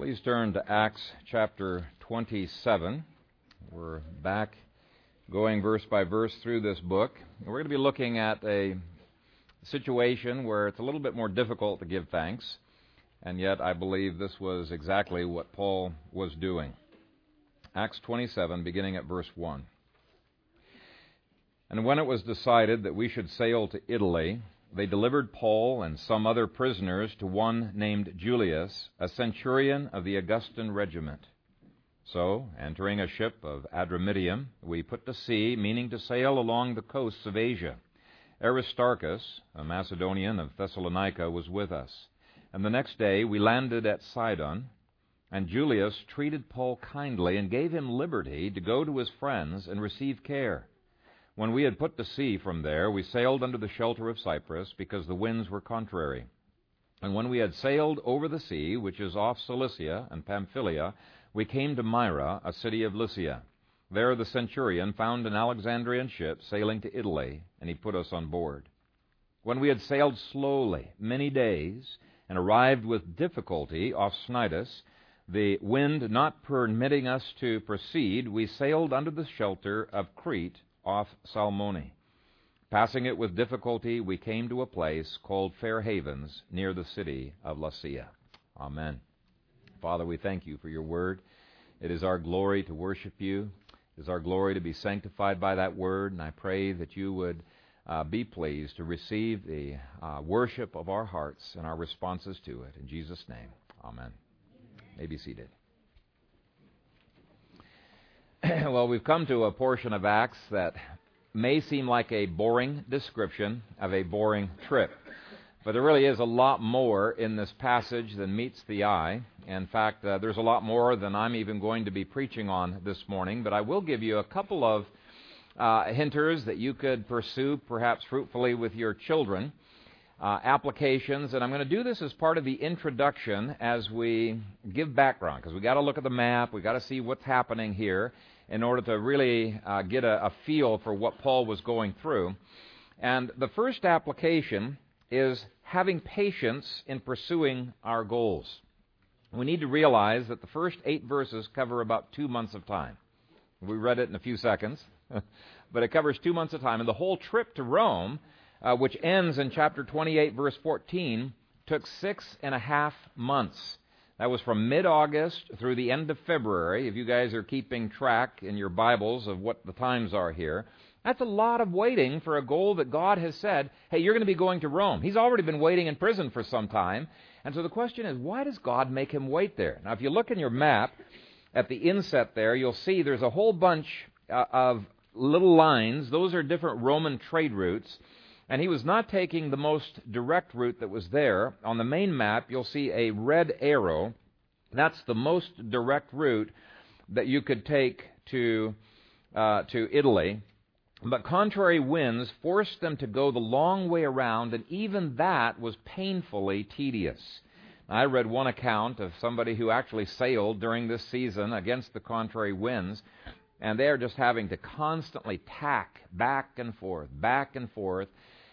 Please turn to Acts chapter 27. We're back going verse by verse through this book. We're going to be looking at a situation where it's a little bit more difficult to give thanks, and yet I believe this was exactly what Paul was doing. Acts 27, beginning at verse 1. And when it was decided that we should sail to Italy, they delivered Paul and some other prisoners to one named Julius, a centurion of the Augustan regiment. So, entering a ship of Adramyttium, we put to sea, meaning to sail along the coasts of Asia. Aristarchus, a Macedonian of Thessalonica, was with us. And the next day we landed at Sidon, and Julius treated Paul kindly and gave him liberty to go to his friends and receive care. When we had put to sea from there, we sailed under the shelter of Cyprus, because the winds were contrary. And when we had sailed over the sea, which is off Cilicia and Pamphylia, we came to Myra, a city of Lycia. There the centurion found an Alexandrian ship sailing to Italy, and he put us on board. When we had sailed slowly many days, and arrived with difficulty off Cnidus, the wind not permitting us to proceed, we sailed under the shelter of Crete off Salmone. Passing it with difficulty, we came to a place called Fair Havens near the city of Lasea. Amen. Father, we thank you for your word. It is our glory to worship you. It is our glory to be sanctified by that word, and I pray that you would uh, be pleased to receive the uh, worship of our hearts and our responses to it. In Jesus' name, amen. May be seated. well, we've come to a portion of Acts that may seem like a boring description of a boring trip. But there really is a lot more in this passage than meets the eye. In fact, uh, there's a lot more than I'm even going to be preaching on this morning. But I will give you a couple of uh, hinters that you could pursue perhaps fruitfully with your children. Uh, applications, and I'm going to do this as part of the introduction as we give background, because we've got to look at the map, we've got to see what's happening here in order to really uh, get a, a feel for what Paul was going through. And the first application is having patience in pursuing our goals. We need to realize that the first eight verses cover about two months of time. We read it in a few seconds, but it covers two months of time. And the whole trip to Rome, uh, which ends in chapter 28, verse 14, took six and a half months. That was from mid August through the end of February. If you guys are keeping track in your Bibles of what the times are here, that's a lot of waiting for a goal that God has said, hey, you're going to be going to Rome. He's already been waiting in prison for some time. And so the question is, why does God make him wait there? Now, if you look in your map at the inset there, you'll see there's a whole bunch uh, of little lines. Those are different Roman trade routes. And he was not taking the most direct route that was there. On the main map, you'll see a red arrow. That's the most direct route that you could take to, uh, to Italy. But contrary winds forced them to go the long way around, and even that was painfully tedious. I read one account of somebody who actually sailed during this season against the contrary winds, and they are just having to constantly tack back and forth, back and forth,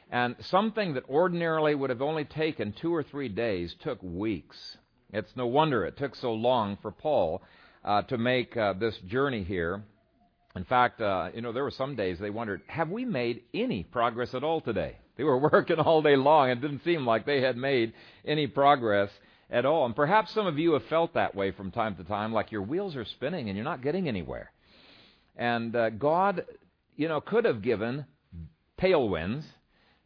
and something that ordinarily would have only taken two or three days took weeks. It's no wonder it took so long for Paul uh, to make uh, this journey here. In fact, uh, you know, there were some days they wondered, have we made any progress at all today? They were working all day long. It didn't seem like they had made any progress at all. And perhaps some of you have felt that way from time to time, like your wheels are spinning and you're not getting anywhere. And uh, God, you know, could have given tailwinds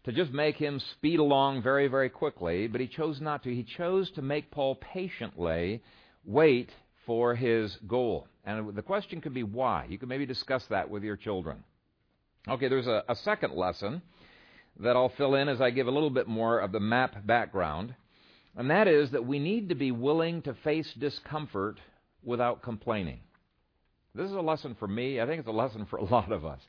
to just make him speed along very, very quickly, but he chose not to. He chose to make Paul patiently wait for his goal. And the question could be why. You could maybe discuss that with your children. Okay, there's a, a second lesson that I'll fill in as I give a little bit more of the map background, and that is that we need to be willing to face discomfort without complaining. This is a lesson for me. I think it's a lesson for a lot of us.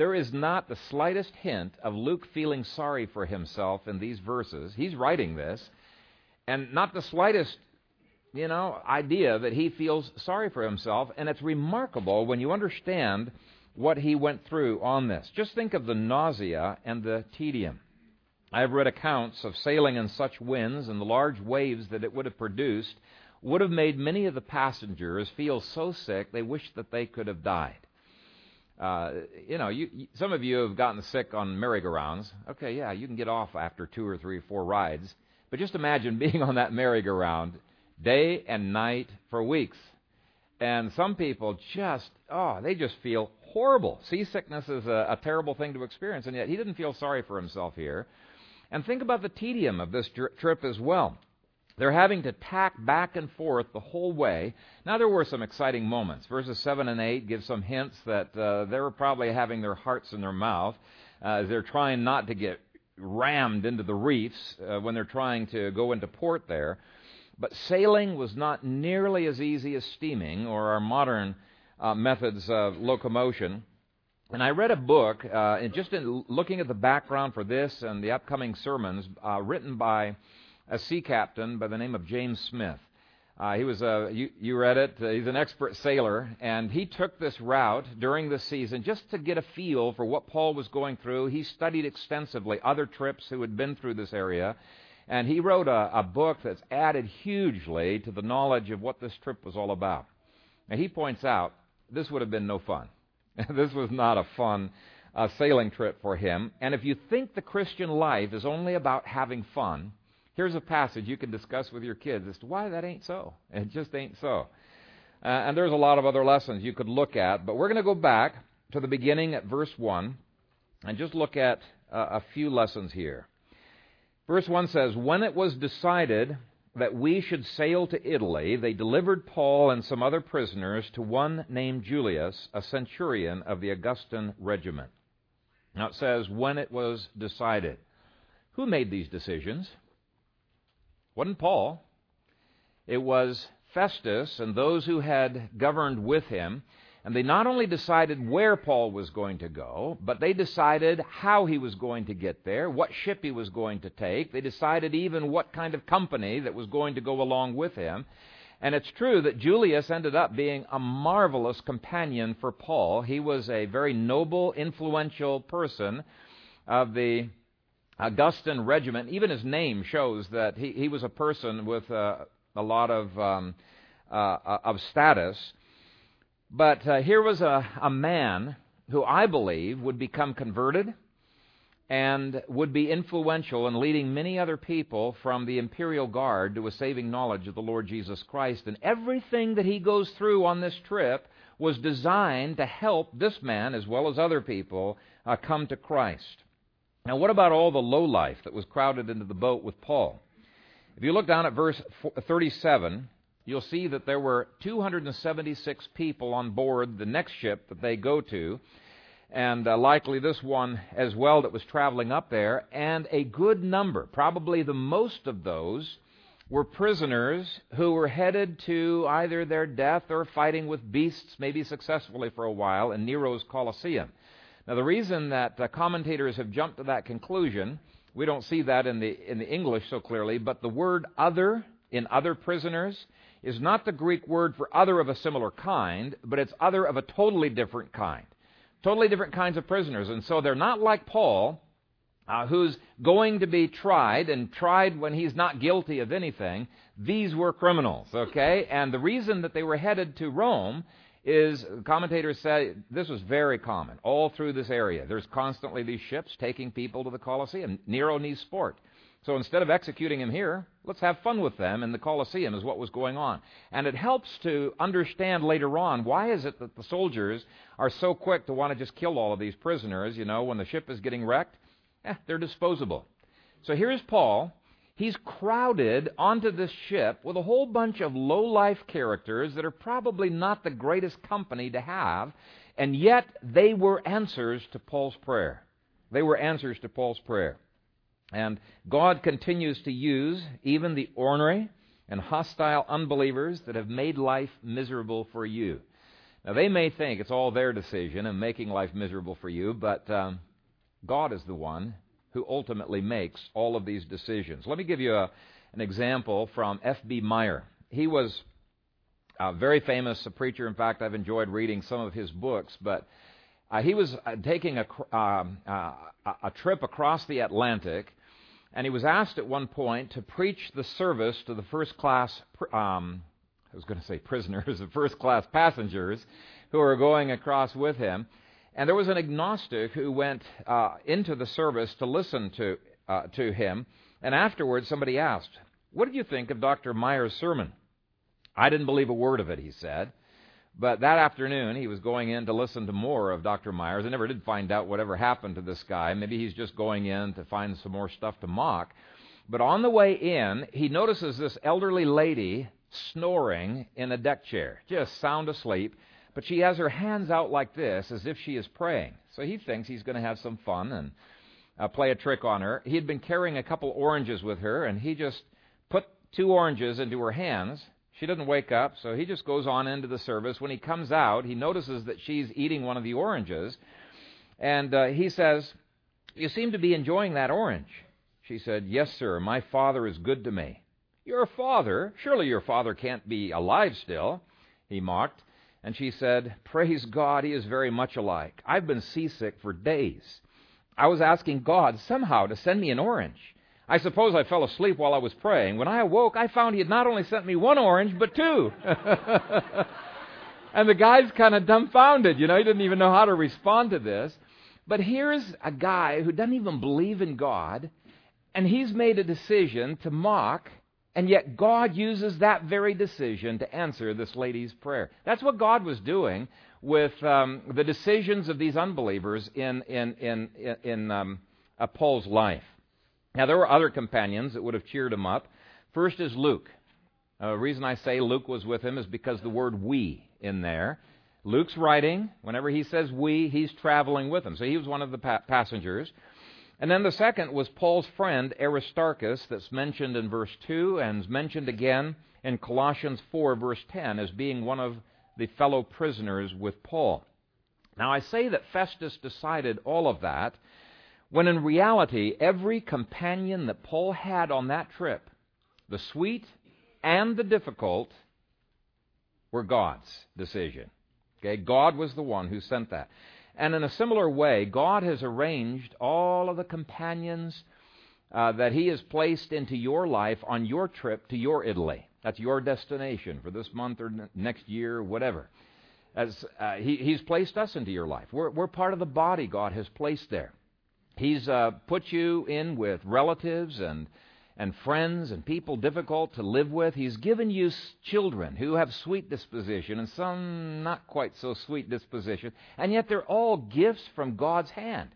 There is not the slightest hint of Luke feeling sorry for himself in these verses. He's writing this, and not the slightest, you know, idea that he feels sorry for himself. And it's remarkable when you understand what he went through on this. Just think of the nausea and the tedium. I have read accounts of sailing in such winds and the large waves that it would have produced would have made many of the passengers feel so sick they wished that they could have died. Uh, you know, you, some of you have gotten sick on merry-go-rounds. Okay, yeah, you can get off after two or three, four rides. But just imagine being on that merry-go-round day and night for weeks. And some people just, oh, they just feel horrible. Seasickness is a, a terrible thing to experience, and yet he didn't feel sorry for himself here. And think about the tedium of this trip as well. They're having to tack back and forth the whole way. Now, there were some exciting moments. Verses 7 and 8 give some hints that uh, they were probably having their hearts in their mouth uh, as they're trying not to get rammed into the reefs uh, when they're trying to go into port there. But sailing was not nearly as easy as steaming or our modern uh, methods of locomotion. And I read a book, uh, and just in looking at the background for this and the upcoming sermons, uh, written by a sea captain by the name of James Smith. Uh, he was a you, you read it. Uh, he's an expert sailor, and he took this route during the season just to get a feel for what Paul was going through. He studied extensively other trips who had been through this area, and he wrote a, a book that's added hugely to the knowledge of what this trip was all about. Now he points out this would have been no fun. this was not a fun uh, sailing trip for him. And if you think the Christian life is only about having fun, here's a passage you can discuss with your kids as to why that ain't so. It just ain't so. Uh, and there's a lot of other lessons you could look at, but we're going to go back to the beginning at verse 1 and just look at uh, a few lessons here. Verse 1 says, When it was decided that we should sail to Italy, they delivered Paul and some other prisoners to one named Julius, a centurion of the Augustan regiment. Now it says, when it was decided. Who made these decisions? Wasn't Paul. It was Festus and those who had governed with him. And they not only decided where Paul was going to go, but they decided how he was going to get there, what ship he was going to take. They decided even what kind of company that was going to go along with him. And it's true that Julius ended up being a marvelous companion for Paul. He was a very noble, influential person of the Augustan regiment. Even his name shows that he, he was a person with uh, a lot of, um, uh, of status. But uh, here was a, a man who I believe would become converted and would be influential in leading many other people from the imperial guard to a saving knowledge of the Lord Jesus Christ. And everything that he goes through on this trip was designed to help this man, as well as other people, uh, come to Christ. Now, what about all the low life that was crowded into the boat with Paul? If you look down at verse 37, you'll see that there were 276 people on board the next ship that they go to, and uh, likely this one as well that was traveling up there, and a good number, probably the most of those, were prisoners who were headed to either their death or fighting with beasts, maybe successfully for a while, in Nero's Colosseum. Now, the reason that commentators have jumped to that conclusion, we don't see that in the, in the English so clearly, but the word other in other prisoners is not the Greek word for other of a similar kind, but it's other of a totally different kind. Totally different kinds of prisoners. And so they're not like Paul, uh, who's going to be tried and tried when he's not guilty of anything. These were criminals, okay? And the reason that they were headed to Rome is commentators say this was very common all through this area. There's constantly these ships taking people to the Colosseum. Nero needs sport. So instead of executing him here, let's have fun with them in the Colosseum, is what was going on. And it helps to understand later on why is it that the soldiers are so quick to want to just kill all of these prisoners, you know, when the ship is getting wrecked? Eh, they're disposable. So here's Paul he's crowded onto this ship with a whole bunch of low life characters that are probably not the greatest company to have, and yet they were answers to Paul's prayer. They were answers to Paul's prayer. And God continues to use even the ornery and hostile unbelievers that have made life miserable for you. Now, they may think it's all their decision in making life miserable for you, but um, God is the one who ultimately makes all of these decisions. Let me give you a, an example from F.B. Meyer. He was a very famous a preacher. In fact, I've enjoyed reading some of his books, but uh, he was uh, taking a, um, uh, a trip across the Atlantic, and he was asked at one point to preach the service to the first class um, I was going to say prisoners, the first class passengers who were going across with him. And there was an agnostic who went uh, into the service to listen to, uh, to him. And afterwards, somebody asked, What did you think of Dr. Meyer's sermon? I didn't believe a word of it, he said. But that afternoon, he was going in to listen to more of Dr. Meyer's. I never did find out whatever happened to this guy. Maybe he's just going in to find some more stuff to mock. But on the way in, he notices this elderly lady snoring in a deck chair, just sound asleep. But she has her hands out like this as if she is praying. So he thinks he's going to have some fun and uh, play a trick on her. He had been carrying a couple oranges with her, and he just put two oranges into her hands she doesn't wake up, so he just goes on into the service. When he comes out, he notices that she's eating one of the oranges, and uh, he says, You seem to be enjoying that orange. She said, Yes, sir, my father is good to me. Your father? Surely your father can't be alive still, he mocked. And she said, Praise God, he is very much alike. I've been seasick for days. I was asking God somehow to send me an orange. I suppose I fell asleep while I was praying. When I awoke, I found he had not only sent me one orange, but two. and the guy's kind of dumbfounded. You know, he didn't even know how to respond to this. But here's a guy who doesn't even believe in God, and he's made a decision to mock, and yet God uses that very decision to answer this lady's prayer. That's what God was doing with um, the decisions of these unbelievers in, in, in, in, um, uh, Paul's life. Now, there were other companions that would have cheered him up. First is Luke. Uh, the reason I say Luke was with him is because the word we in there. Luke's writing. Whenever he says we, he's traveling with him. So he was one of the pa- passengers. And then the second was Paul's friend Aristarchus, that's mentioned in verse 2 and is mentioned again in Colossians 4, verse 10, as being one of the fellow prisoners with Paul. Now, I say that Festus decided all of that when in reality, every companion that Paul had on that trip, the sweet and the difficult, were God's decision. Okay, God was the one who sent that. And in a similar way, God has arranged all of the companions uh, that He has placed into your life on your trip to your Italy. That's your destination for this month or next year, whatever. As uh, he, He's placed us into your life. We're, we're part of the body God has placed there. He's uh, put you in with relatives and and friends and people difficult to live with. He's given you children who have sweet disposition and some not quite so sweet disposition, and yet they're all gifts from God's hand.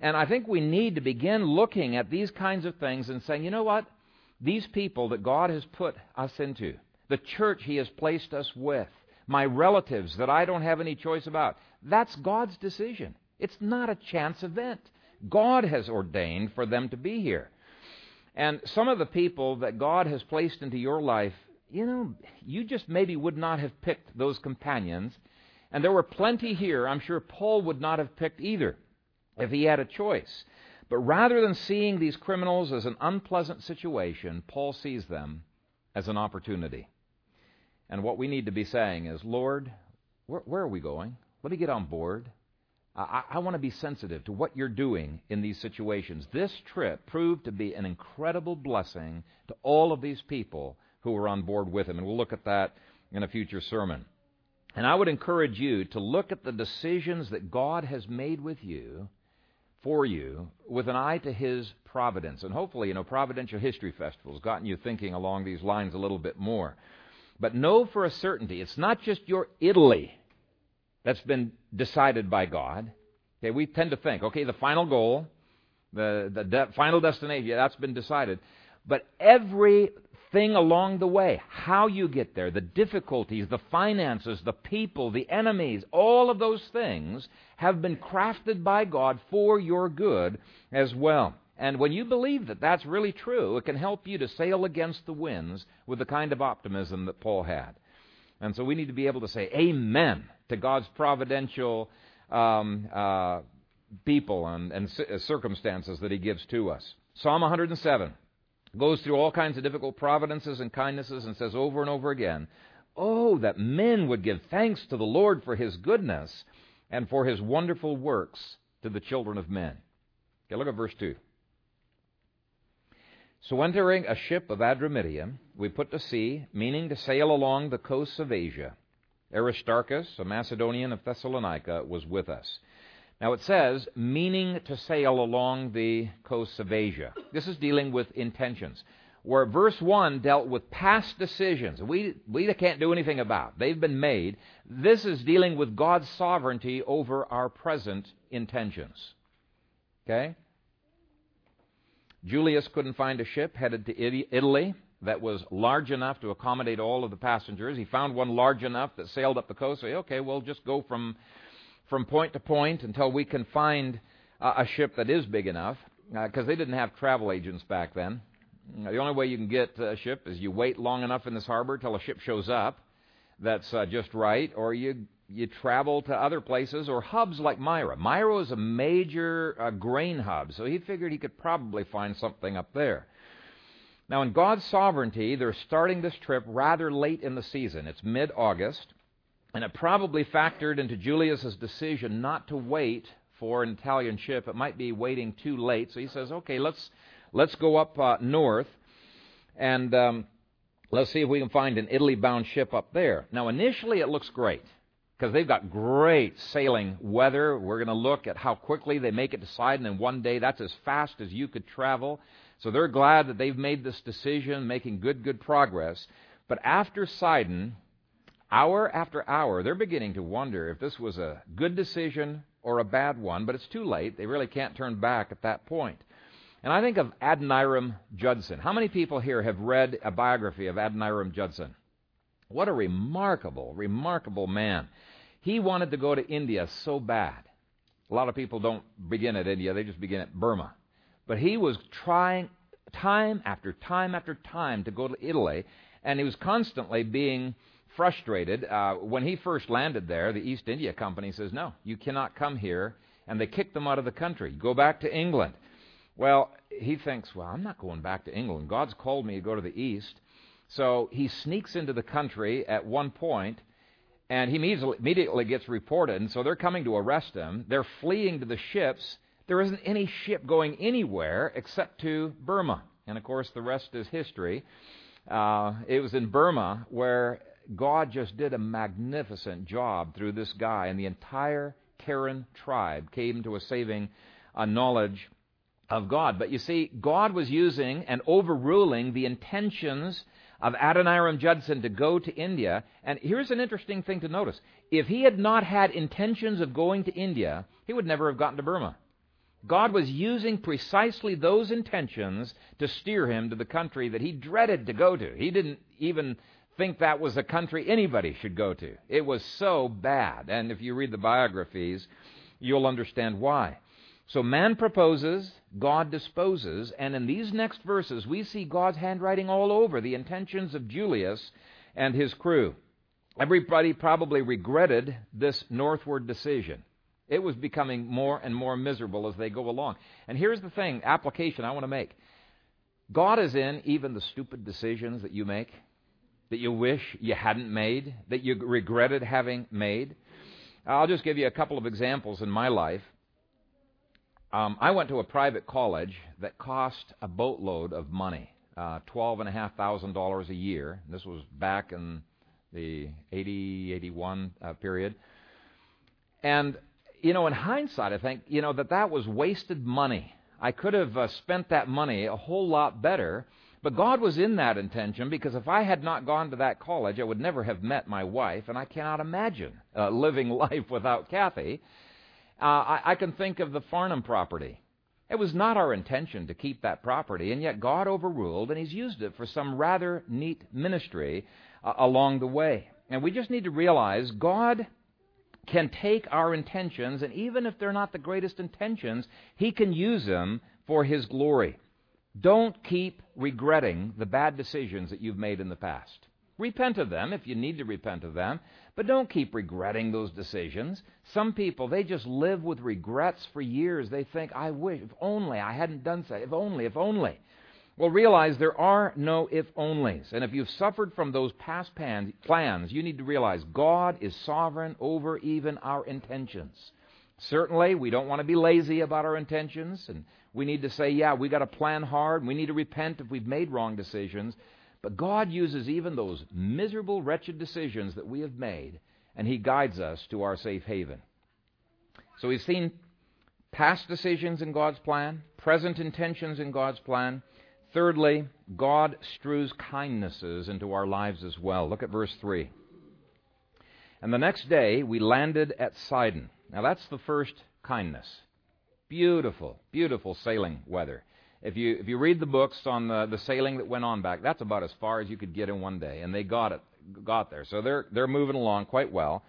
And I think we need to begin looking at these kinds of things and saying, you know what? These people that God has put us into, the church He has placed us with, my relatives that I don't have any choice about, that's God's decision. It's not a chance event. God has ordained for them to be here. And some of the people that God has placed into your life, you know, you just maybe would not have picked those companions. And there were plenty here I'm sure Paul would not have picked either if he had a choice. But rather than seeing these criminals as an unpleasant situation, Paul sees them as an opportunity. And what we need to be saying is, Lord, where, where are we going? Let me get on board. I, I want to be sensitive to what you're doing in these situations. This trip proved to be an incredible blessing to all of these people who were on board with him, and we'll look at that in a future sermon. And I would encourage you to look at the decisions that God has made with you, for you, with an eye to His providence. And hopefully, you know, Providential History Festival has gotten you thinking along these lines a little bit more. But know for a certainty, it's not just your Italy that's been decided by God. Okay, we tend to think, okay, the final goal, the, the de- final destination, yeah, that's been decided. But everything along the way, how you get there, the difficulties, the finances, the people, the enemies, all of those things have been crafted by God for your good as well. And when you believe that that's really true, it can help you to sail against the winds with the kind of optimism that Paul had. And so we need to be able to say amen to God's providential um, uh, people and, and uh, circumstances that He gives to us. Psalm 107 goes through all kinds of difficult providences and kindnesses and says over and over again, Oh, that men would give thanks to the Lord for His goodness and for His wonderful works to the children of men. Okay, look at verse 2. So entering a ship of Adramyttium, we put to sea, meaning to sail along the coasts of Asia. Aristarchus, a Macedonian of Thessalonica, was with us. Now it says, meaning to sail along the coasts of Asia. This is dealing with intentions. Where verse 1 dealt with past decisions, we, we can't do anything about. They've been made. This is dealing with God's sovereignty over our present intentions. Okay? Julius couldn't find a ship headed to Italy that was large enough to accommodate all of the passengers. He found one large enough that sailed up the coast. So, okay, we'll just go from from point to point until we can find uh, a ship that is big enough, because uh, they didn't have travel agents back then. The only way you can get a ship is you wait long enough in this harbor till a ship shows up that's uh, just right, or you you travel to other places or hubs like Myra. Myra was a major uh, grain hub, so he figured he could probably find something up there. Now, in God's sovereignty, they're starting this trip rather late in the season. It's mid August, and it probably factored into Julius's decision not to wait for an Italian ship. It might be waiting too late. So he says, okay, let's, let's go up uh, north and um, let's see if we can find an Italy bound ship up there. Now, initially, it looks great because they've got great sailing weather. We're going to look at how quickly they make it to Sidon in one day. That's as fast as you could travel. So they're glad that they've made this decision, making good, good progress. But after Sidon, Hour after hour, they're beginning to wonder if this was a good decision or a bad one, but it's too late. They really can't turn back at that point. And I think of Adoniram Judson. How many people here have read a biography of Adoniram Judson? What a remarkable, remarkable man. He wanted to go to India so bad. A lot of people don't begin at India, they just begin at Burma. But he was trying time after time after time to go to Italy, and he was constantly being frustrated. Uh, when he first landed there, the East India Company says, No, you cannot come here. And they kicked them out of the country. Go back to England. Well, he thinks, Well, I'm not going back to England. God's called me to go to the East. So he sneaks into the country at one point, and he immediately, immediately gets reported. And so they're coming to arrest him. They're fleeing to the ships. There isn't any ship going anywhere except to Burma. And of course, the rest is history. Uh, it was in Burma where God just did a magnificent job through this guy, and the entire Karen tribe came to a saving uh, knowledge of God. But you see, God was using and overruling the intentions of Adoniram Judson to go to India. And here's an interesting thing to notice. If he had not had intentions of going to India, he would never have gotten to Burma. God was using precisely those intentions to steer him to the country that he dreaded to go to. He didn't even think that was a country anybody should go to. It was so bad. And if you read the biographies, you'll understand why. So man proposes, God disposes, and in these next verses we see God's handwriting all over the intentions of Julius and his crew. Everybody probably regretted this northward decision. It was becoming more and more miserable as they go along. And here's the thing application I want to make God is in even the stupid decisions that you make that you wish you hadn't made, that you regretted having made. I'll just give you a couple of examples in my life. Um, I went to a private college that cost a boatload of money, uh, twelve and a half thousand dollars a year. This was back in the 80, 81 uh, period. And you know, in hindsight, I think you know that that was wasted money. I could have uh, spent that money a whole lot better but God was in that intention because if I had not gone to that college, I would never have met my wife, and I cannot imagine uh, living life without Kathy. Uh, I, I can think of the Farnham property. It was not our intention to keep that property, and yet God overruled, and He's used it for some rather neat ministry uh, along the way. And we just need to realize God can take our intentions, and even if they're not the greatest intentions, He can use them for His glory. Don't keep regretting the bad decisions that you've made in the past. Repent of them if you need to repent of them, but don't keep regretting those decisions. Some people, they just live with regrets for years. They think, I wish, if only I hadn't done so, if only, if only. Well, realize there are no if onlys. And if you've suffered from those past plans, you need to realize God is sovereign over even our intentions. Certainly, we don't want to be lazy about our intentions, and we need to say, yeah, we got to plan hard. We need to repent if we've made wrong decisions. But God uses even those miserable, wretched decisions that we have made, and He guides us to our safe haven. So we've seen past decisions in God's plan, present intentions in God's plan. Thirdly, God strews kindnesses into our lives as well. Look at verse 3. And the next day we landed at Sidon. Now that's the first kindness. Beautiful, beautiful sailing weather. If you if you read the books on the, the sailing that went on back, that's about as far as you could get in one day, and they got it got there. So they're they're moving along quite well.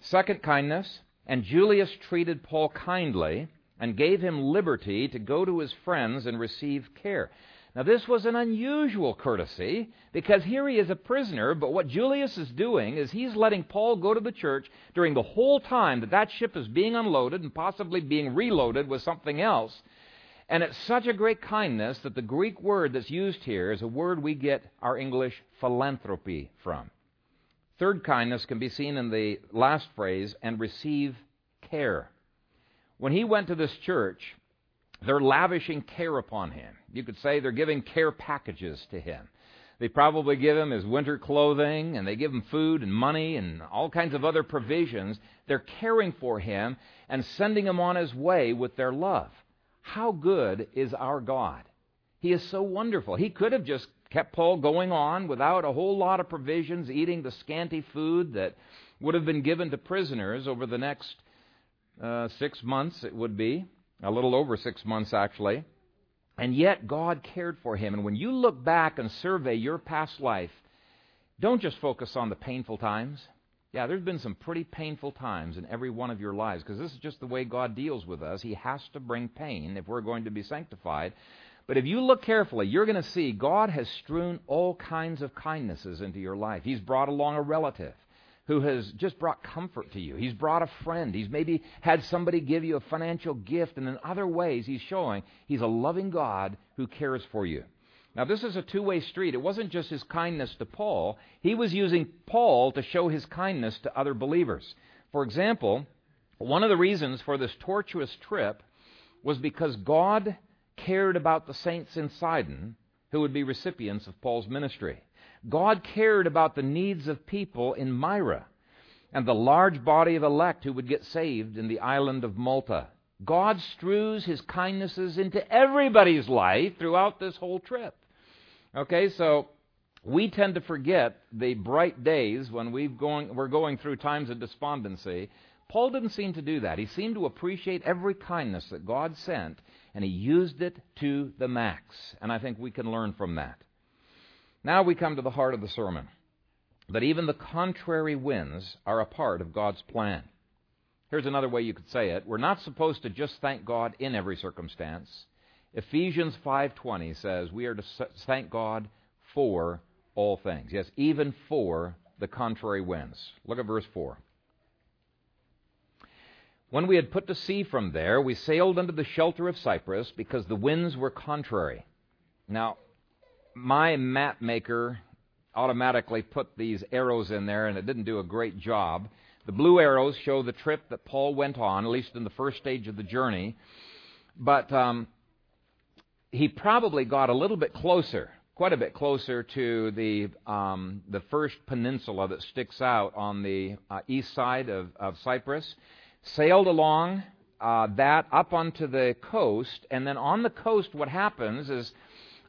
Second kindness, and Julius treated Paul kindly and gave him liberty to go to his friends and receive care. Now, this was an unusual courtesy because here he is a prisoner, but what Julius is doing is he's letting Paul go to the church during the whole time that that ship is being unloaded and possibly being reloaded with something else. And it's such a great kindness that the Greek word that's used here is a word we get our English philanthropy from. Third kindness can be seen in the last phrase, and receive care. When he went to this church, they're lavishing care upon him. You could say they're giving care packages to him. They probably give him his winter clothing, and they give him food and money and all kinds of other provisions. They're caring for him and sending him on his way with their love. How good is our God? He is so wonderful. He could have just kept Paul going on without a whole lot of provisions, eating the scanty food that would have been given to prisoners over the next uh, six months, it would be a little over six months actually. And yet God cared for him. And when you look back and survey your past life, don't just focus on the painful times. Yeah, there's been some pretty painful times in every one of your lives because this is just the way God deals with us. He has to bring pain if we're going to be sanctified. But if you look carefully, you're going to see God has strewn all kinds of kindnesses into your life. He's brought along a relative who has just brought comfort to you. He's brought a friend. He's maybe had somebody give you a financial gift, and in other ways, he's showing he's a loving God who cares for you. Now, this is a two way street. It wasn't just his kindness to Paul, he was using Paul to show his kindness to other believers. For example, one of the reasons for this tortuous trip was because God cared about the saints in Sidon who would be recipients of Paul's ministry. God cared about the needs of people in Myra and the large body of elect who would get saved in the island of Malta. God strews his kindnesses into everybody's life throughout this whole trip. Okay, so we tend to forget the bright days when we've going, we're going through times of despondency. Paul didn't seem to do that. He seemed to appreciate every kindness that God sent, and he used it to the max. And I think we can learn from that. Now we come to the heart of the sermon that even the contrary winds are a part of God's plan. Here's another way you could say it. We're not supposed to just thank God in every circumstance. Ephesians 5:20 says we are to thank God for all things. Yes, even for the contrary winds. Look at verse 4. When we had put to sea from there, we sailed under the shelter of Cyprus because the winds were contrary. Now, my map maker automatically put these arrows in there, and it didn't do a great job. The blue arrows show the trip that Paul went on, at least in the first stage of the journey. But um, he probably got a little bit closer, quite a bit closer to the um, the first peninsula that sticks out on the uh, east side of, of Cyprus. Sailed along uh, that up onto the coast, and then on the coast, what happens is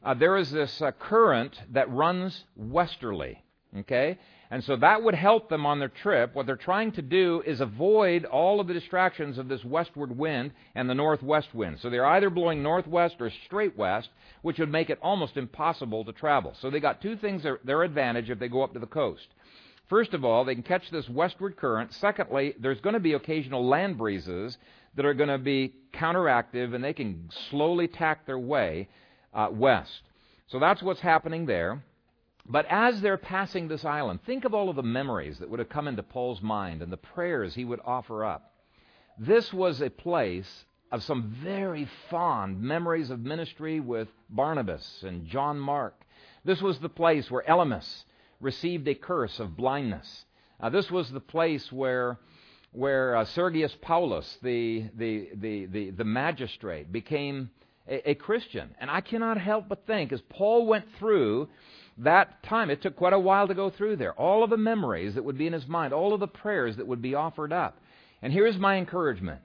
uh, there is this uh, current that runs westerly. Okay? And so that would help them on their trip. What they're trying to do is avoid all of the distractions of this westward wind and the northwest wind. So they're either blowing northwest or straight west, which would make it almost impossible to travel. So they got two things their, their advantage if they go up to the coast. First of all, they can catch this westward current. Secondly, there's going to be occasional land breezes that are going to be counteractive and they can slowly tack their way uh, west. So that's what's happening there. But as they're passing this island, think of all of the memories that would have come into Paul's mind and the prayers he would offer up. This was a place of some very fond memories of ministry with Barnabas and John Mark. This was the place where Elymas received a curse of blindness. Uh, this was the place where, where uh, Sergius Paulus, the, the, the, the, the magistrate, became a, a Christian. And I cannot help but think, as Paul went through that time, it took quite a while to go through there. All of the memories that would be in his mind, all of the prayers that would be offered up. And here's my encouragement.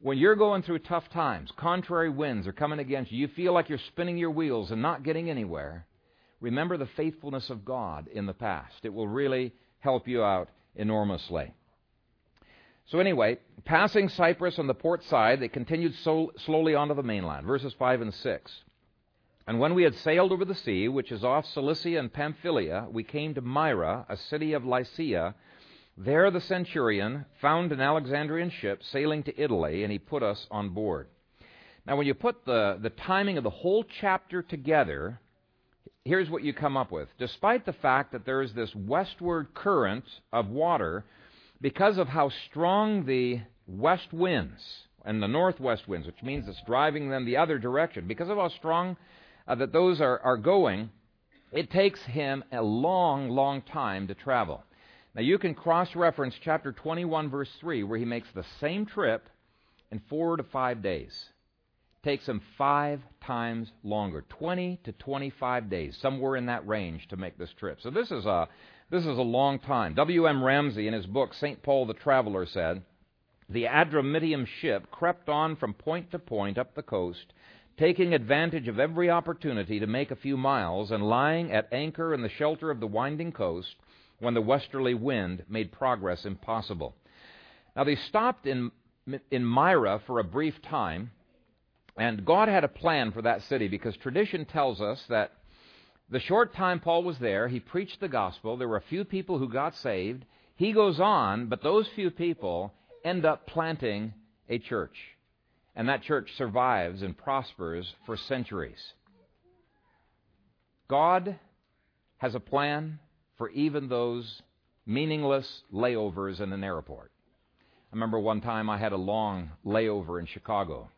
When you're going through tough times, contrary winds are coming against you, you feel like you're spinning your wheels and not getting anywhere, remember the faithfulness of God in the past. It will really help you out enormously. So, anyway, passing Cyprus on the port side, they continued so slowly onto the mainland. Verses 5 and 6. And when we had sailed over the sea, which is off Cilicia and Pamphylia, we came to Myra, a city of Lycia. There the centurion found an Alexandrian ship sailing to Italy, and he put us on board. Now, when you put the, the timing of the whole chapter together, here's what you come up with. Despite the fact that there is this westward current of water, because of how strong the west winds and the northwest winds, which means it's driving them the other direction, because of how strong uh, that those are, are going, it takes him a long, long time to travel. Now, you can cross reference chapter 21, verse 3, where he makes the same trip in four to five days. It takes him five times longer 20 to 25 days, somewhere in that range, to make this trip. So, this is a, this is a long time. W.M. Ramsay, in his book, St. Paul the Traveler, said The Adramyttium ship crept on from point to point up the coast taking advantage of every opportunity to make a few miles, and lying at anchor in the shelter of the winding coast when the westerly wind made progress impossible. Now, they stopped in, in Myra for a brief time, and God had a plan for that city because tradition tells us that the short time Paul was there, he preached the gospel. There were a few people who got saved. He goes on, but those few people end up planting a church and that church survives and prospers for centuries. God has a plan for even those meaningless layovers in an airport. I remember one time I had a long layover in Chicago,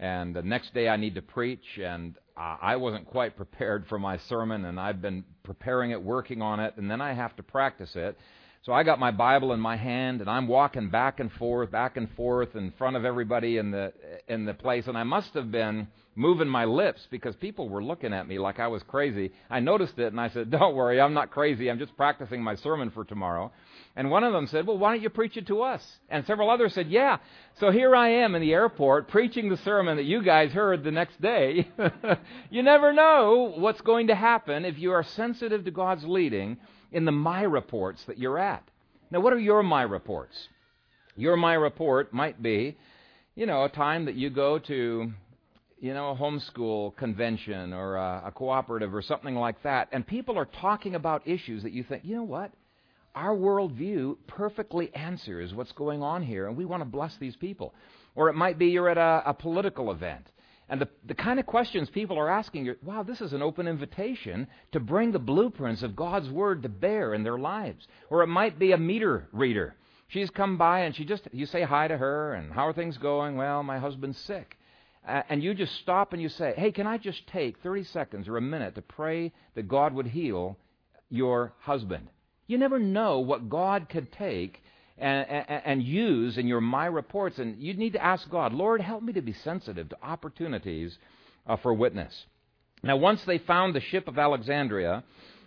and the next day I need to preach, and I wasn't quite prepared for my sermon, and I've been preparing it, working on it, and then I have to practice it. So I got my Bible in my hand and I'm walking back and forth, back and forth in front of everybody in the in the place and I must have been moving my lips because people were looking at me like I was crazy. I noticed it and I said, "Don't worry, I'm not crazy. I'm just practicing my sermon for tomorrow." And one of them said, "Well, why don't you preach it to us?" And several others said, "Yeah." So here I am in the airport preaching the sermon that you guys heard the next day. you never know what's going to happen if you are sensitive to God's leading in the Myra ports that you're at. Now, what are your Myra ports? Your Myra port might be, you know, a time that you go to, you know, a homeschool convention or a, a cooperative or something like that, and people are talking about issues that you think, you know what? Our worldview perfectly answers what's going on here, and we want to bless these people. Or it might be you're at a, a political event and the, the kind of questions people are asking are, wow, this is an open invitation to bring the blueprints of God's Word to bear in their lives. Or it might be a meter reader. She's come by and she just, you say hi to her and how are things going? Well, my husband's sick. Uh, and you just stop and you say, hey, can I just take 30 seconds or a minute to pray that God would heal your husband? You never know what God could take and, and, and use in your Myra ports. And you need to ask God, Lord, help me to be sensitive to opportunities uh, for witness. Now, once they found the ship of Alexandria,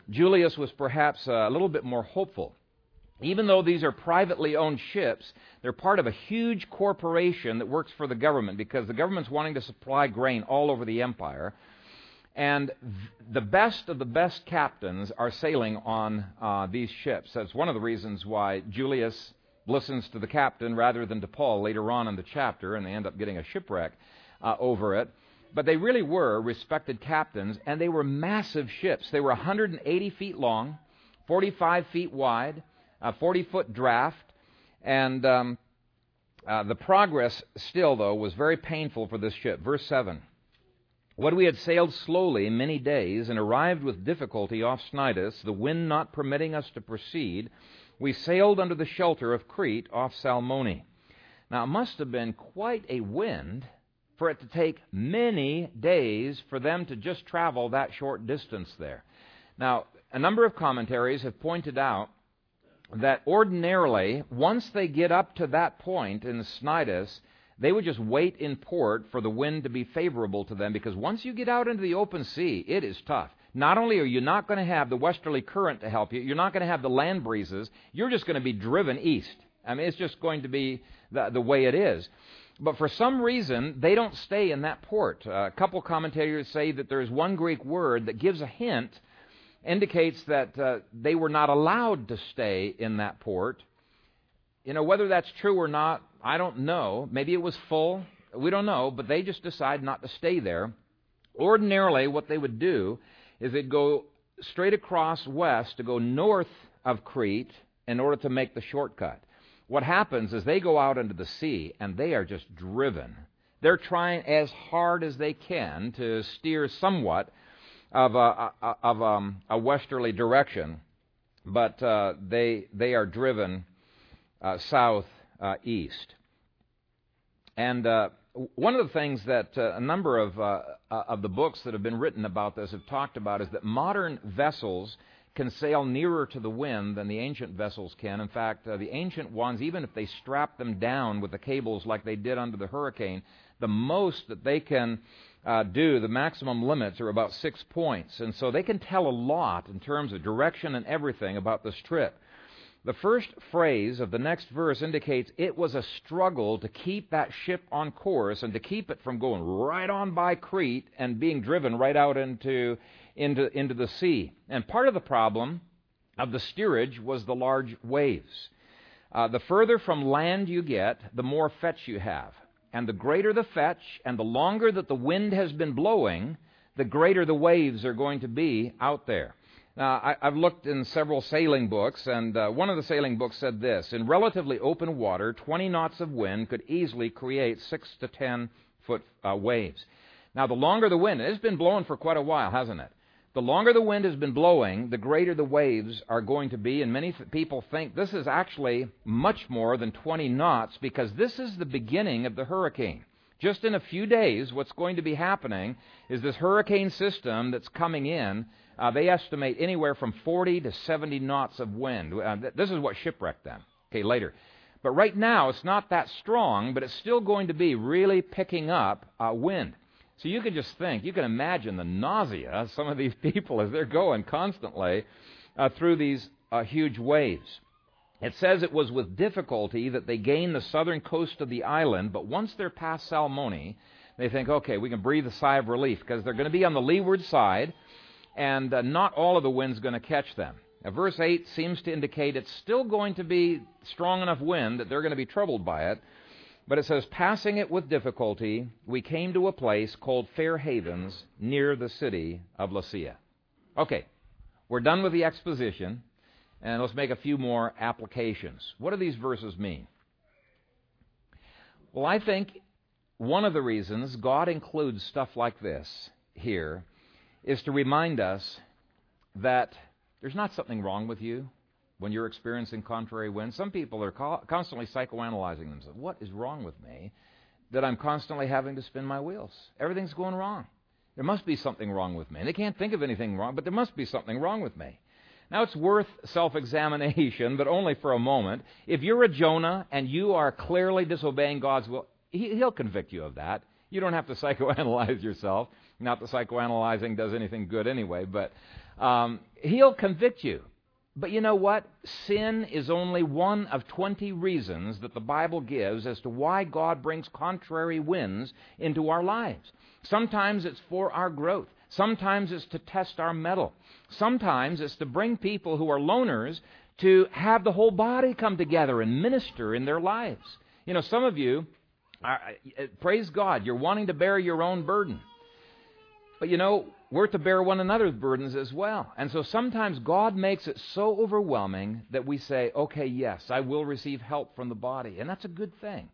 Julius was perhaps uh, a little bit more hopeful. Even though these are privately owned ships, they're part of a huge corporation that works for the government because the government's wanting to supply grain all over the empire. And the best of the best captains are sailing on uh, these ships. That's one of the reasons why Julius listens to the captain rather than to Paul later on in the chapter, and they end up getting a shipwreck uh, over it. But they really were respected captains, and they were massive ships. They were 180 feet long, 45 feet wide, a 40 foot draft, and um, uh, the progress still, though, was very painful for this ship. Verse 7. When we had sailed slowly many days and arrived with difficulty off Cnidus, the wind not permitting us to proceed, we sailed under the shelter of Crete off Salmone. Now, it must have been quite a wind for it to take many days for them to just travel that short distance there. Now, a number of commentaries have pointed out that ordinarily, once they get up to that point in the Cnidus, they would just wait in port for the wind to be favorable to them because once you get out into the open sea, it is tough. Not only are you not going to have the westerly current to help you, you're not going to have the land breezes, you're just going to be driven east. I mean, it's just going to be the, the way it is. But for some reason, they don't stay in that port. Uh, a couple commentators say that there's one Greek word that gives a hint, indicates that uh, they were not allowed to stay in that port. You know, whether that's true or not, I don't know. Maybe it was full. We don't know, but they just decided not to stay there. Ordinarily, what they would do is they'd go straight across west to go north of Crete in order to make the shortcut. What happens is they go out into the sea and they are just driven. They're trying as hard as they can to steer somewhat of a, of um, a westerly direction, but uh, they they are driven uh, south uh, east. And uh, one of the things that uh, a number of, uh, uh, of the books that have been written about this have talked about is that modern vessels can sail nearer to the wind than the ancient vessels can. In fact, uh, the ancient ones, even if they strap them down with the cables like they did under the hurricane, the most that they can uh, do, the maximum limits are about six points. And so they can tell a lot in terms of direction and everything about this trip. The first phrase of the next verse indicates it was a struggle to keep that ship on course and to keep it from going right on by Crete and being driven right out into, into, into the sea. And part of the problem of the steerage was the large waves. Uh, the further from land you get, the more fetch you have. And the greater the fetch and the longer that the wind has been blowing, the greater the waves are going to be out there. Now, I, have looked in several sailing books, and uh, one of the sailing books said this In relatively open water, 20 knots of wind could easily create 6 to 10 foot uh, waves. Now, the longer the wind, it's been blowing for quite a while, hasn't it? The longer the wind has been blowing, the greater the waves are going to be, and many th- people think this is actually much more than 20 knots because this is the beginning of the hurricane. Just in a few days, what's going to be happening is this hurricane system that's coming in uh, they estimate anywhere from 40 to 70 knots of wind. Uh, th- this is what shipwrecked them. Okay, later. But right now, it's not that strong, but it's still going to be really picking up uh, wind. So you can just think, you can imagine the nausea some of these people as they're going constantly uh, through these uh, huge waves. It says it was with difficulty that they gained the southern coast of the island, but once they're past Salmone, they think, okay, we can breathe a sigh of relief because they're going to be on the leeward side and uh, not all of the wind's going to catch them. Now, verse 8 seems to indicate it's still going to be strong enough wind that they're going to be troubled by it. But it says, passing it with difficulty, we came to a place called Fair Havens near the city of Lasea. Okay, we're done with the exposition, and let's make a few more applications. What do these verses mean? Well, I think one of the reasons God includes stuff like this here is to remind us that there's not something wrong with you when you're experiencing contrary winds. Some people are co- constantly psychoanalyzing themselves. What is wrong with me that I'm constantly having to spin my wheels? Everything's going wrong. There must be something wrong with me. And they can't think of anything wrong, but there must be something wrong with me. Now, it's worth self examination, but only for a moment. If you're a Jonah and you are clearly disobeying God's will, he, He'll convict you of that. You don't have to psychoanalyze yourself. Not that psychoanalyzing does anything good anyway, but um, he'll convict you. But you know what? Sin is only one of 20 reasons that the Bible gives as to why God brings contrary winds into our lives. Sometimes it's for our growth. Sometimes it's to test our mettle. Sometimes it's to bring people who are loners to have the whole body come together and minister in their lives. You know, some of you, are, uh, praise God, you're wanting to bear your own burden. But you know, we're to bear one another's burdens as well. And so sometimes God makes it so overwhelming that we say, okay, yes, I will receive help from the body. And that's a good thing.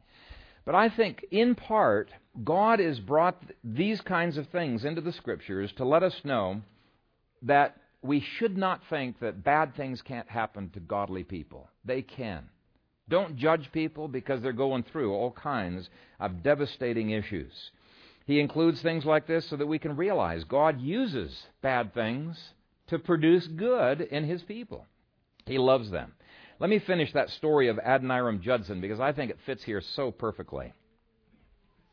But I think, in part, God has brought these kinds of things into the Scriptures to let us know that we should not think that bad things can't happen to godly people. They can. Don't judge people because they're going through all kinds of devastating issues. He includes things like this so that we can realize God uses bad things to produce good in His people. He loves them. Let me finish that story of Adoniram Judson because I think it fits here so perfectly.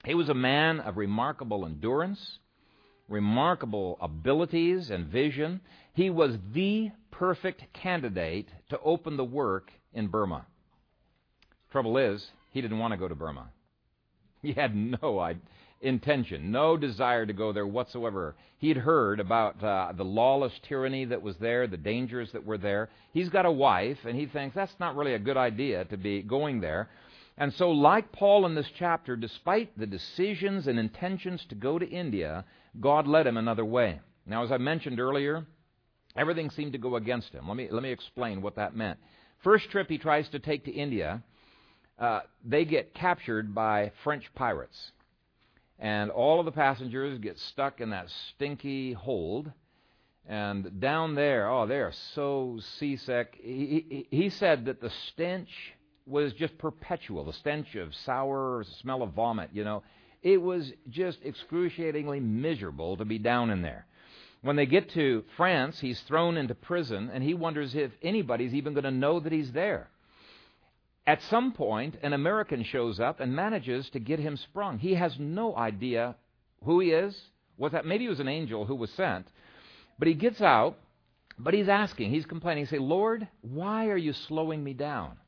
He was a man of remarkable endurance, remarkable abilities and vision. He was the perfect candidate to open the work in Burma. Trouble is, he didn't want to go to Burma. He had no intention, no desire to go there whatsoever. He'd heard about uh, the lawless tyranny that was there, the dangers that were there. He's got a wife, and he thinks that's not really a good idea to be going there. And so, like Paul in this chapter, despite the decisions and intentions to go to India, God led him another way. Now, as I mentioned earlier, everything seemed to go against him. Let me, let me explain what that meant. First trip he tries to take to India, uh, they get captured by French pirates. And all of the passengers get stuck in that stinky hold. And down there, oh, they are so seasick. He, he, he said that the stench was just perpetual. The stench of sour, smell of vomit, you know. It was just excruciatingly miserable to be down in there. When they get to France, he's thrown into prison, and he wonders if anybody's even going to know that he's there. At some point, an American shows up and manages to get him sprung. He has no idea who he is. Was that maybe he was an angel who was sent, but he gets out. But he's asking, he's complaining. He say, Lord, why are you slowing me down?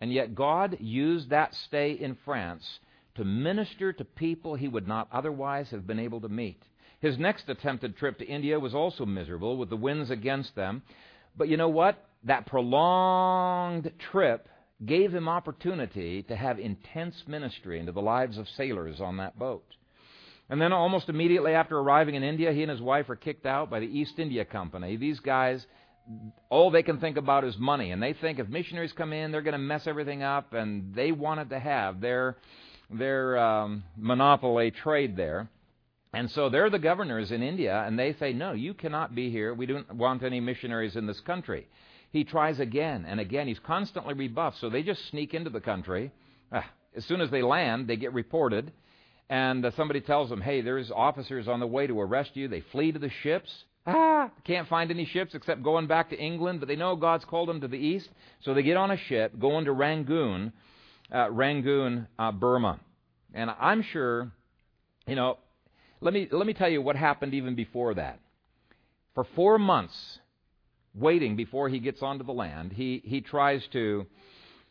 And yet God used that stay in France to minister to people he would not otherwise have been able to meet. His next attempted trip to India was also miserable with the winds against them. But you know what? That prolonged trip gave him opportunity to have intense ministry into the lives of sailors on that boat. And then almost immediately after arriving in India, he and his wife are kicked out by the East India Company. These guys all they can think about is money, and they think if missionaries come in, they're going to mess everything up, and they wanted to have their their um, monopoly trade there. And so they're the governors in India, and they say, no, you cannot be here. We don't want any missionaries in this country. He tries again and again. He's constantly rebuffed. So they just sneak into the country. Ah, as soon as they land, they get reported, and uh, somebody tells them, hey, there's officers on the way to arrest you. They flee to the ships. Ah, can't find any ships except going back to England, but they know God's called them to the east, so they get on a ship, going to Rangoon, uh, Rangoon, uh, Burma. And I'm sure, you know, let me let me tell you what happened even before that. For four months, waiting before he gets onto the land, he he tries to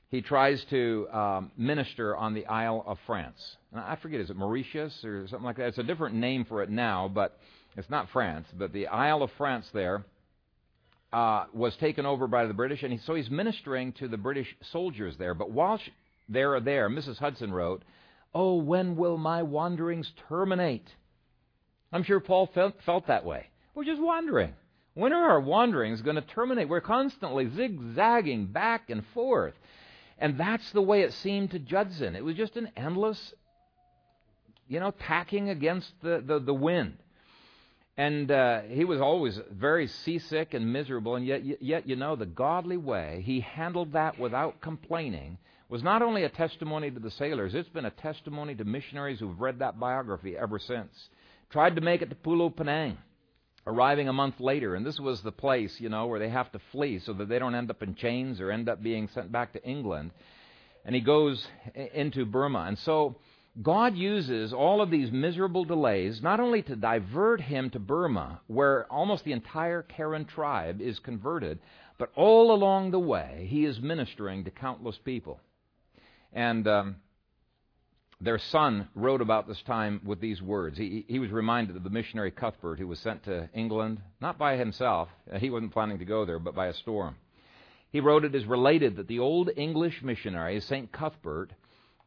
he tries to um, minister on the Isle of France. I forget, is it Mauritius or something like that? It's a different name for it now, but it's not France, but the Isle of France there uh, was taken over by the British, and he, so he's ministering to the British soldiers there. But while they're there, Mrs. Judson wrote, Oh, when will my wanderings terminate? I'm sure Paul felt, felt that way. We're just wandering. When are our wanderings going to terminate? We're constantly zigzagging back and forth. And that's the way it seemed to Judson. It was just an endless, you know, tacking against the, the, the wind. And uh, he was always very seasick and miserable, and yet, yet, you know, the godly way he handled that without complaining was not only a testimony to the sailors, it's been a testimony to missionaries who've read that biography ever since. Tried to make it to Pulo Penang, arriving a month later, and this was the place, you know, where they have to flee so that they don't end up in chains or end up being sent back to England. And he goes into Burma. And so God uses all of these miserable delays not only to divert him to Burma, where almost the entire Karen tribe is converted, but all along the way, he is ministering to countless people. And um, their son wrote about this time with these words. He, he was reminded of the missionary Cuthbert who was sent to England, not by himself, he wasn't planning to go there, but by a storm. He wrote, It is related that the old English missionary, St. Cuthbert,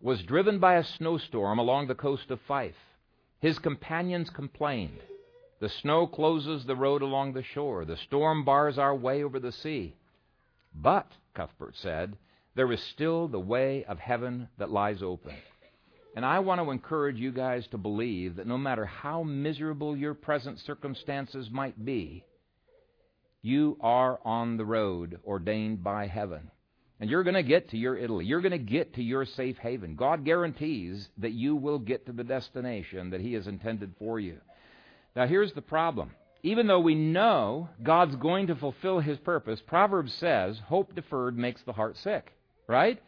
was driven by a snowstorm along the coast of Fife. His companions complained. The snow closes the road along the shore. The storm bars our way over the sea. But, Cuthbert said, there is still the way of heaven that lies open. And I want to encourage you guys to believe that no matter how miserable your present circumstances might be, you are on the road ordained by heaven. And you're going to get to your Italy. You're going to get to your safe haven. God guarantees that you will get to the destination that He has intended for you. Now, here's the problem. Even though we know God's going to fulfill His purpose, Proverbs says, hope deferred makes the heart sick. Right?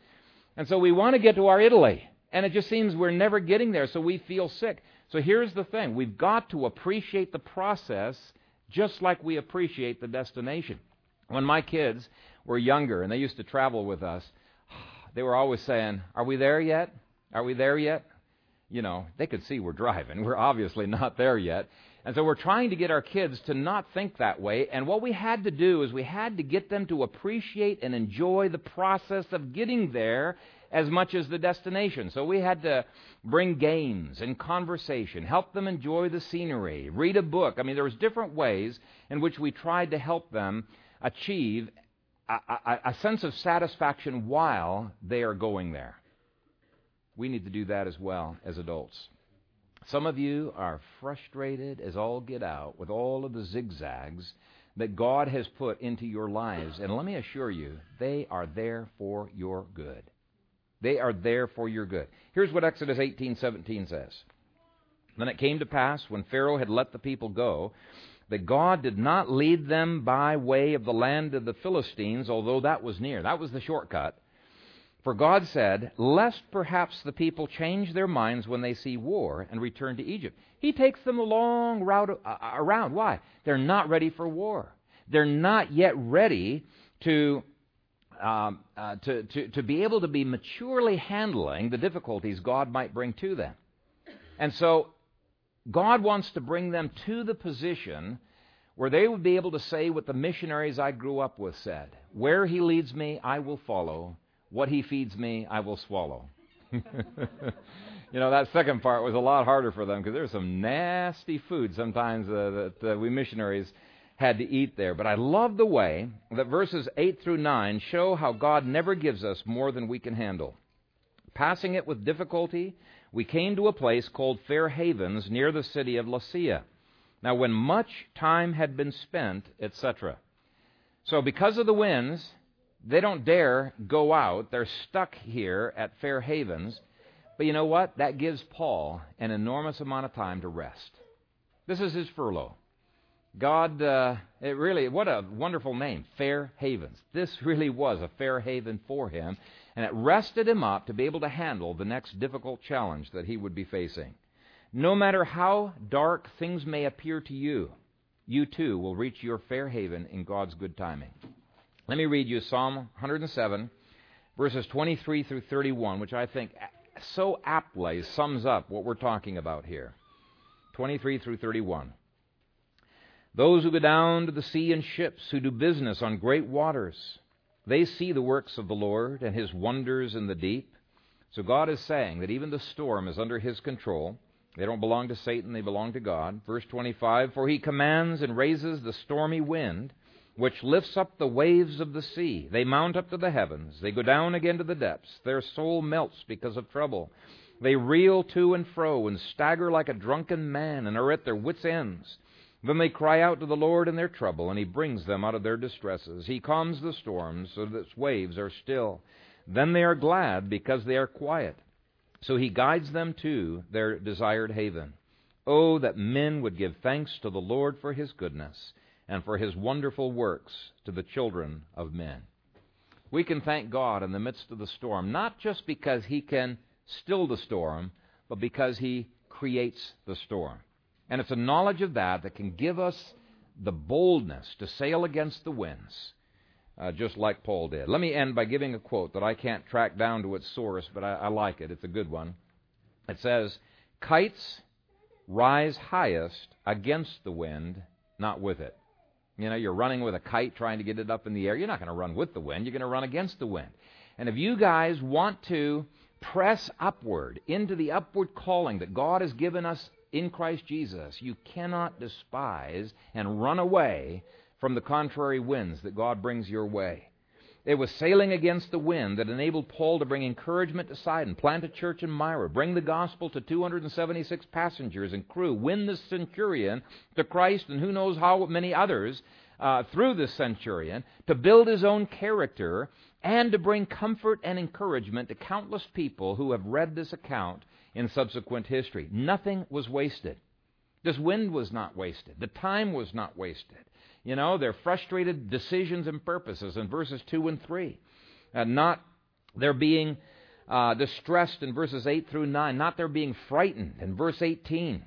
And so we want to get to our Italy. And it just seems we're never getting there, so we feel sick. So here's the thing we've got to appreciate the process just like we appreciate the destination. When my kids were younger and they used to travel with us, they were always saying, Are we there yet? Are we there yet? You know, they could see we're driving. We're obviously not there yet. And so we're trying to get our kids to not think that way. And what we had to do is we had to get them to appreciate and enjoy the process of getting there as much as the destination. So we had to bring games and conversation, help them enjoy the scenery, read a book. I mean, there was different ways in which we tried to help them achieve a, a, a sense of satisfaction while they are going there. We need to do that as well as adults. Some of you are frustrated as all get out with all of the zigzags that God has put into your lives. And let me assure you, they are there for your good. They are there for your good. Here's what Exodus 18:17 says. Then it came to pass when Pharaoh had let the people go that God did not lead them by way of the land of the Philistines, although that was near. That was the shortcut. For God said, Lest perhaps the people change their minds when they see war and return to Egypt. He takes them a long route uh, uh, around. Why? They're not ready for war. They're not yet ready to, um, uh, to, to, to be able to be maturely handling the difficulties God might bring to them. And so God wants to bring them to the position where they would be able to say what the missionaries I grew up with said Where He leads me, I will follow what he feeds me, I will swallow. you know, that second part was a lot harder for them because there's some nasty food sometimes uh, that uh, we missionaries had to eat there. But I love the way that verses 8 through 9 show how God never gives us more than we can handle. Passing it with difficulty, we came to a place called Fair Havens near the city of Lasea. Now, when much time had been spent, etc. So, because of the winds, they don't dare go out. They're stuck here at Fair Havens. But you know what? That gives Paul an enormous amount of time to rest. This is his furlough. God, uh, it really, what a wonderful name, Fair Havens. This really was a fair haven for him, and it rested him up to be able to handle the next difficult challenge that he would be facing. No matter how dark things may appear to you, you too will reach your fair haven in God's good timing. Let me read you Psalm 107, verses 23 through 31, which I think so aptly sums up what we're talking about here. 23 through 31. Those who go down to the sea in ships, who do business on great waters, they see the works of the Lord and his wonders in the deep. So God is saying that even the storm is under his control. They don't belong to Satan, they belong to God. Verse 25 For he commands and raises the stormy wind which lifts up the waves of the sea. They mount up to the heavens. They go down again to the depths. Their soul melts because of trouble. They reel to and fro and stagger like a drunken man and are at their wits' ends. Then they cry out to the Lord in their trouble, and He brings them out of their distresses. He calms the storms so that its waves are still. Then they are glad because they are quiet. So He guides them to their desired haven. Oh, that men would give thanks to the Lord for His goodness and for his wonderful works to the children of men. We can thank God in the midst of the storm, not just because he can still the storm, but because he creates the storm. And it's a knowledge of that that can give us the boldness to sail against the winds, uh, just like Paul did. Let me end by giving a quote that I can't track down to its source, but I, I like it. It's a good one. It says, Kites rise highest against the wind, not with it. You know, you're running with a kite trying to get it up in the air. You're not going to run with the wind, you're going to run against the wind. And if you guys want to press upward into the upward calling that God has given us in Christ Jesus, you cannot despise and run away from the contrary winds that God brings your way. It was sailing against the wind that enabled Paul to bring encouragement to Sidon, plant a church in Myra, bring the gospel to 276 passengers and crew, win the centurion to Christ, and who knows how many others uh, through the centurion, to build his own character, and to bring comfort and encouragement to countless people who have read this account in subsequent history. Nothing was wasted. This wind was not wasted. The time was not wasted. You know, their frustrated decisions and purposes in verses 2 and 3. Uh, not there being uh, distressed in verses 8 through 9, not their being frightened in verse 18,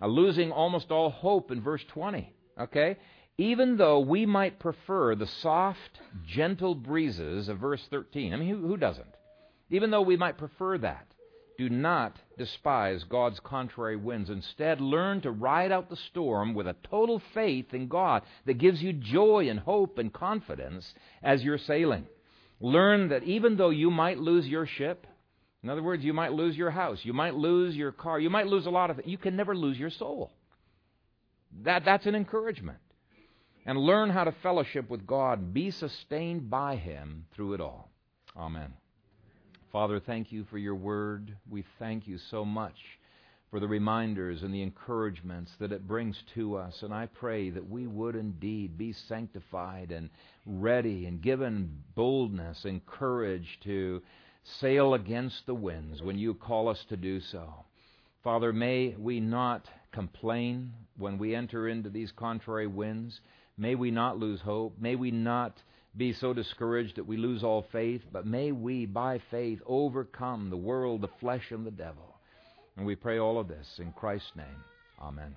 uh, losing almost all hope in verse 20. Okay? Even though we might prefer the soft, gentle breezes of verse 13. I mean, who, who doesn't? Even though we might prefer that, do not despise God's contrary winds. Instead, learn to ride out the storm with a total faith in God that gives you joy and hope and confidence as you're sailing. Learn that even though you might lose your ship, in other words, you might lose your house, you might lose your car, you might lose a lot of things, you can never lose your soul. That, that's an encouragement. And learn how to fellowship with God, be sustained by Him through it all. Amen. Father, thank you for your word. We thank you so much for the reminders and the encouragements that it brings to us. And I pray that we would indeed be sanctified and ready and given boldness and courage to sail against the winds when you call us to do so. Father, may we not complain when we enter into these contrary winds. May we not lose hope. May we not be so discouraged that we lose all faith, but may we, by faith, overcome the world, the flesh, and the devil. And we pray all of this in Christ's name. Amen.